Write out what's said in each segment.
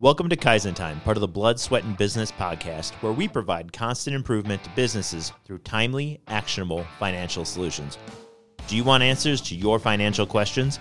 Welcome to Kaizen Time, part of the Blood, Sweat, and Business podcast, where we provide constant improvement to businesses through timely, actionable financial solutions. Do you want answers to your financial questions?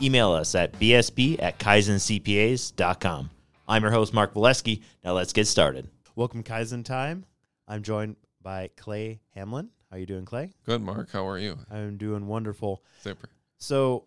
Email us at bsb at kaizencpas.com. I'm your host, Mark Valesky. Now let's get started. Welcome, Kaizen Time. I'm joined by Clay Hamlin. How are you doing, Clay? Good, Mark. How are you? I'm doing wonderful. Super. So,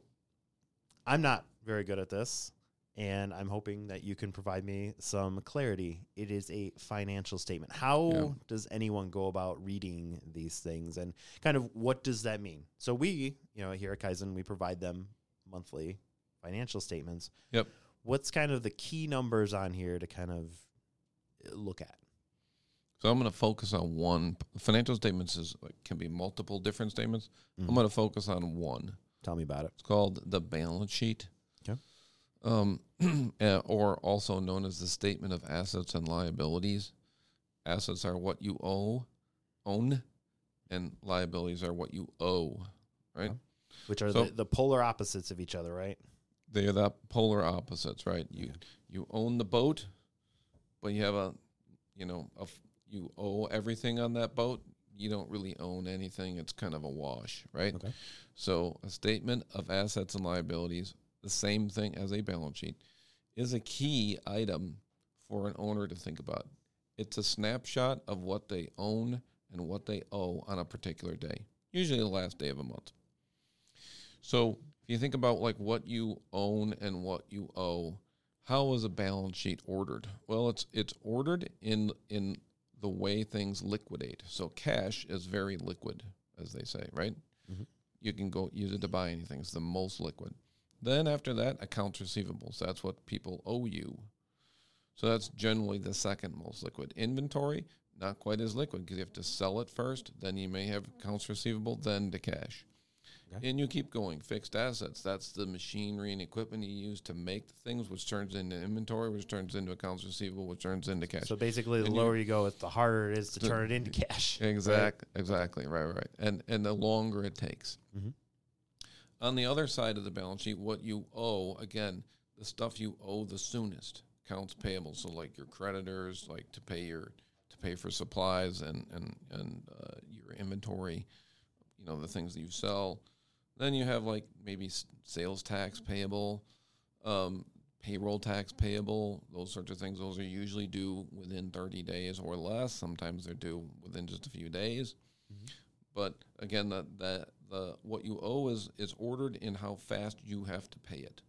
I'm not very good at this, and I'm hoping that you can provide me some clarity. It is a financial statement. How Yeah. does anyone go about reading these things, and kind of what does that mean? So, we, you know, here at Kaizen, we provide them monthly financial statements. Yep. What's kind of the key numbers on here to kind of look at? So I'm going to focus on one. Financial statements is can be multiple different statements. Mhm. I'm going to focus on one. Tell me about it. It's called the balance sheet. Um, uh, or also known as the statement of assets and liabilities. Assets are what you owe, own, and liabilities are what you owe. Right. Okay. Which are So- the, the polar opposites of each other, right? They are the polar opposites, right? You you own the boat, but you have a, you know, a you owe everything on that boat. You don't really own anything. It's kind of a wash, right? Okay. So a statement of assets and liabilities, the same thing as a balance sheet, is a key item for an owner to think about. It's a snapshot of what they own and what they owe on a particular day, usually the last day of a month. So if you think about like what you own and what you owe, how is a balance sheet ordered? Well, it's it's ordered in in the way things liquidate. So cash is very liquid, as they say, right? Mhm. You can go use it to buy anything. It's the most liquid. Then after that, accounts receivables. That's what people owe you. So that's generally the second most liquid. Inventory, not quite as liquid because you have to sell it first. Then you may have accounts receivable, then to cash. Okay. And you keep going. Fixed assets, that's the machinery and equipment you use to make the things, which turns into inventory, which turns into accounts receivable, which turns into cash. So basically, the And lower you go, it's the harder it is to turn it into cash. right? Exactly, right, right, and and the longer it takes. Mhm. On the other side of the balance sheet, what you owe again, the stuff you owe the soonest, accounts payable. So like your creditors, like to pay your to pay for supplies and and and uh, your inventory, you know the things that you sell. Then you have like maybe sales tax payable, um, payroll tax payable, those sorts of things. Those are usually due within 30 days or less. Sometimes they're due within just a few days. Mhm. But again, that the the what you owe is is ordered in how fast you have to pay it,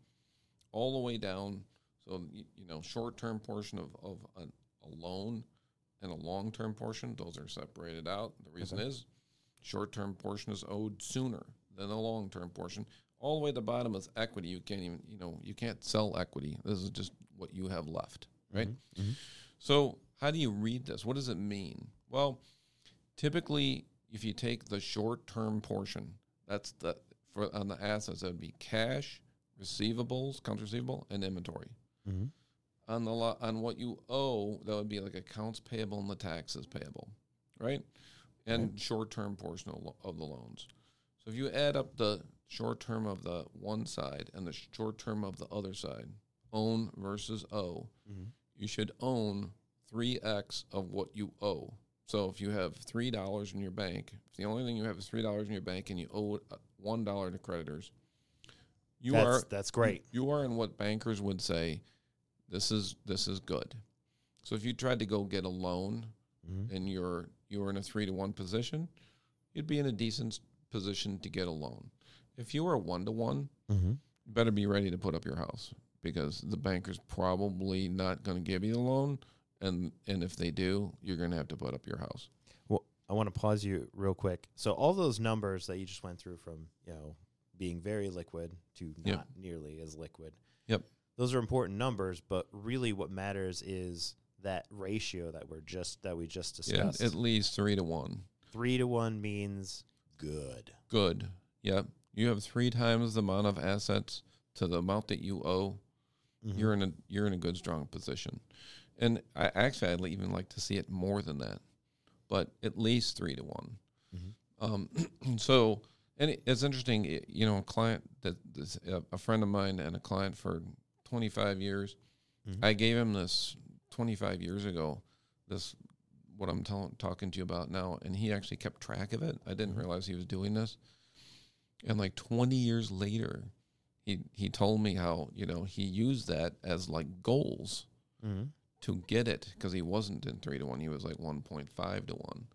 all the way down. So you, know, short term portion of of a, a loan and a long term portion; those are separated out. The reason Okay. is short term portion is owed sooner than the long term portion. All the way to the bottom is equity. You can't even, you know, you can't sell equity. This is just what you have left, right? Mhm. Mhm. So, how do you read this? What does it mean? Well, typically, if you take the short term portion, that's the for on the assets, that would be cash, receivables, accounts receivable, and inventory. Mhm. On the lo- on what you owe, that would be like accounts payable and the taxes payable, right? And short term portion of, of the loans. So if you add up the short term of the one side and the short term of the other side, own versus owe, Mhm. you should own 3x of what you owe. So if you have $3 in your bank, if the only thing you have is $3 in your bank and you owe uh, $1 to creditors, you that's, are that's great. you are in what bankers would say this is this is good. So if you tried to go get a loan Mhm. and you're you're in a 3 to 1 position, you'd be in a decent position to get a loan. If you were 1 to 1, Mhm. you better be ready to put up your house because the banker's probably not going to give you the loan and and if they do you're going to have to put up your house Well, I want to pause you real quick. So all those numbers that you just went through from, you know, being very liquid to not Yep. nearly as liquid. Yep. Those are important numbers, but really what matters is that ratio that we're just that we just yeah discussed. at least 3 to 1 Three to one means good. good yep you have 3 times the amount of assets to the amount that you owe Mhm. you're in a you're in a good strong position and i actually i'd even like to see it more than that but at least 3 to one Mhm. um so and it, it's interesting it- you know a client that this, a, a friend of mine and a client for 25 years Mhm. I gave him this 25 years ago. This what I'm talking to you about now, and he actually kept track of it. I didn't Mhm. realize he was doing this. And like 20 years later, he he told me how you know he used that as like goals Mm-hmm. To get it because he wasn't in three to one. He was like 1.5 to one.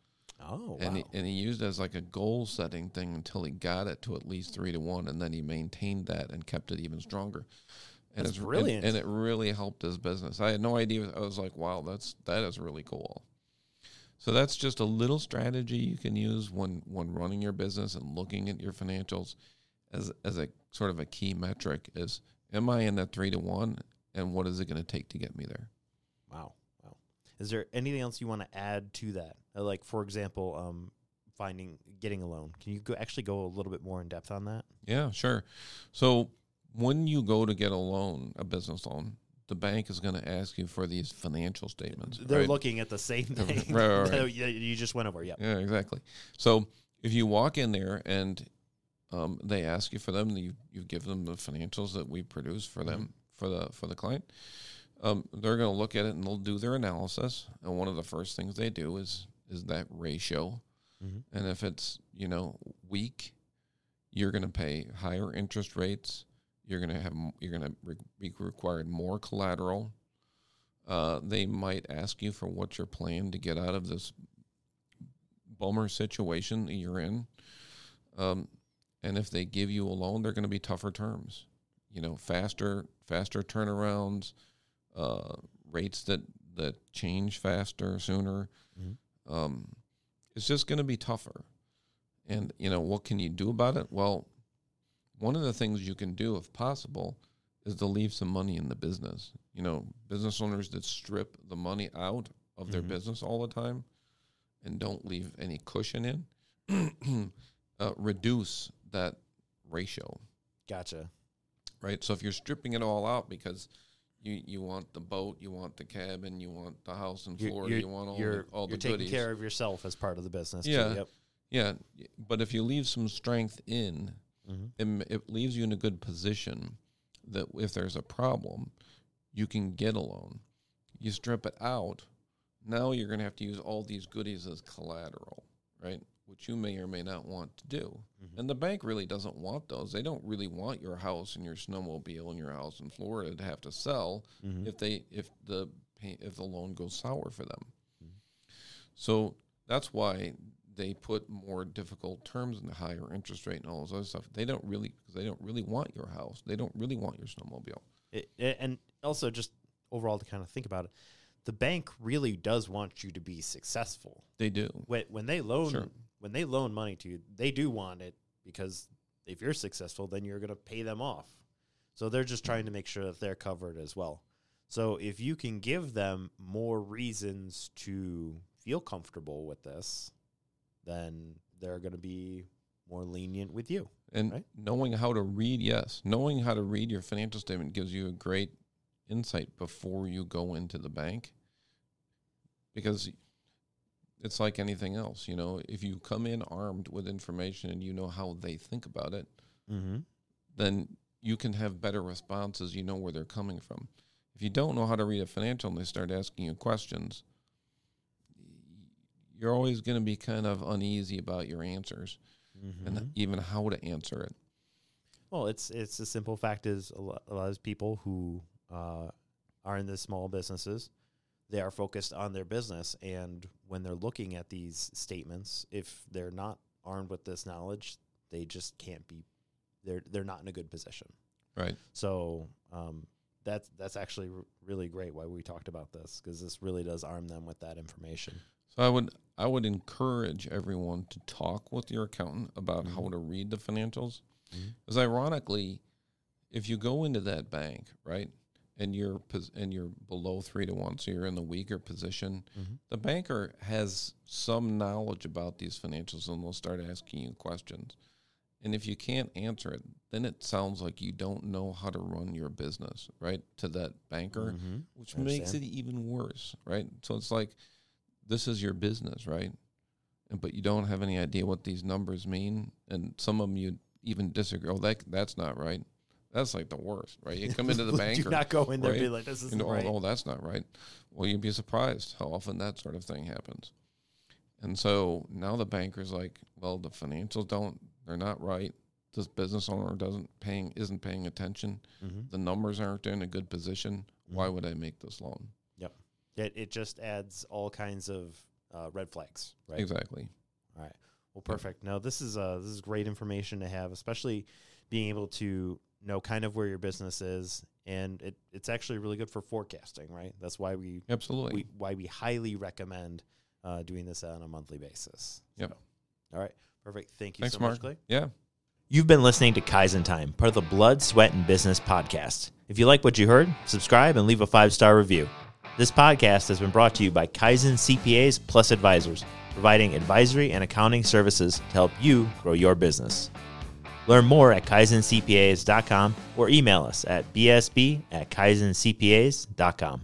Oh, and wow. he, and he used it as like a goal setting thing until he got it to at least three to one, and then he maintained that and kept it even stronger. And That's it's and- and, it really helped his business. I had no idea. I was like, wow, that's that is really cool. So that's just a little strategy you can use when when running your business and looking at your financials as as a sort of a key metric is am I in that three to one, and what is it going to take to get me there? Is there anything else you want to add to that? Uh, like, for example, um, finding getting a loan. Can you go actually go a little bit more in depth on that? Yeah, sure. So when you go to get a loan, a business loan, the bank is going to ask you for these financial statements. They're right? looking at the same thing right, right. that you just went over. Yep. Yeah, exactly. So if you walk in there and um, they ask you for them, you you give them the financials that we produce for them for the for the client. Um, they're going to look at it and they'll do their analysis. And one of the first things they do is is that ratio. Mhm. And if it's you know weak, you're going to pay higher interest rates. You're going to have you're going to re- be required more collateral. Uh, they might ask you for what your plan to get out of this bummer situation that you're in. Um, and if they give you a loan, they're going to be tougher terms. You know, faster faster turnarounds, uh, rates that that change faster, sooner. Mhm. Um, it's just going to be tougher. And you know, what can you do about it? Well, one of the things you can do, if possible, is to leave some money in the business. You know, business owners that strip the money out of their Mhm. business all the time and don't leave any cushion in, uh, reduce that ratio, Gotcha. right? So if you're stripping it all out because you, you want the boat, you want the cabin, you want the house Florida, you're, you want all the, all you're the taking goodies. care of yourself as part of the business. Yeah. Too. Yep. yeah, but if you leave some strength in, Mhm. it, it leaves you in a good position that if there's a problem, you can get a loan. You strip it out, now you're going to have to use all these goodies as collateral, right? Which you may or may not want to do. Mhm. And the bank really doesn't want those. They don't really want your house and your snowmobile and your house in Florida to have to sell Mhm. if they if the if the loan goes sour for them. Mhm. So that's why they put more difficult terms and the higher interest rate and all those other stuff. They don't really because they don't really want your house. They don't really want your snowmobile. It- and also just overall to kind of think about it, the bank really does want you to be successful. They do. When when they loan Sure. when they loan money to you, they do want it because if you're successful, then you're going to pay them off. So they're just trying to make sure that they're covered as well. So if you can give them more reasons to feel comfortable with this, then they're going to be more lenient with you. And Right. knowing how to read, yes, knowing how to read your financial statement gives you a great insight before you go into the bank. Because it's like anything else, you know, if you come in armed with information and you know how they think about it, Mm-hmm. then you can have better responses. You know where they're coming from. If you don't know how to read a financial and they start asking you questions, you're always going to be kind of uneasy about your answers Mm-hmm. and even how to answer it. Well, it's it's a simple fact is a lot, a lot of people who uh, are in the small businesses, they are focused on their business, and when they're looking at these statements, if they're not armed with this knowledge, they just can't be. They're they're not in a good position. Right. So um, that's that's actually r- really great why we talked about this because this really does arm them with that information. So I would I would encourage everyone to talk with your accountant about how Mhm. to read the financials. Mhm. Because ironically, if you go into that bank, right, and you're pos- and you're below three to one, so you're in the weaker position, Mhm. the banker has some knowledge about these financials, and they'll start asking you questions. And if you can't answer it, then it sounds like you don't know how to run your business, right? To that banker Mm-hmm. which makes it even worse, right? So it's like this is your business, right? And but you don't have any idea what these numbers mean, and some of them you even disagree. Oh, that that's not right. That's like the worst, right? You come into the bank, Do or, not go in there and be like, this oh, right. oh, that's not right. Well, you'd be surprised how often that sort of thing happens. And so now the banker's like, well, the financials don't, they're not right. This business owner doesn't paying, isn't paying attention. Mhm. The numbers aren't in a good position. Why would I make this loan? Yep. It, it just adds all kinds of uh, red flags, right? Exactly. All right. Well, perfect. No, this is uh, this is great information to have, especially being able to know kind of where your business is, and it, it's actually really good for forecasting, right? That's why we, Absolutely. we why we highly recommend uh, doing this on a monthly basis. Yep. So, all right. Perfect. Thank you Thanks, so Mark. much, Clay. yeah. You've been listening to Kaizen Time, part of the Blood, Sweat, and Business podcast. If you like what you heard, subscribe and leave a five star review. This podcast has been brought to you by Kaizen CPAs Plus Advisors, providing advisory and accounting services to help you grow your business. Learn more at kaizencpas.com or email us at bsb at kaizencpas.com.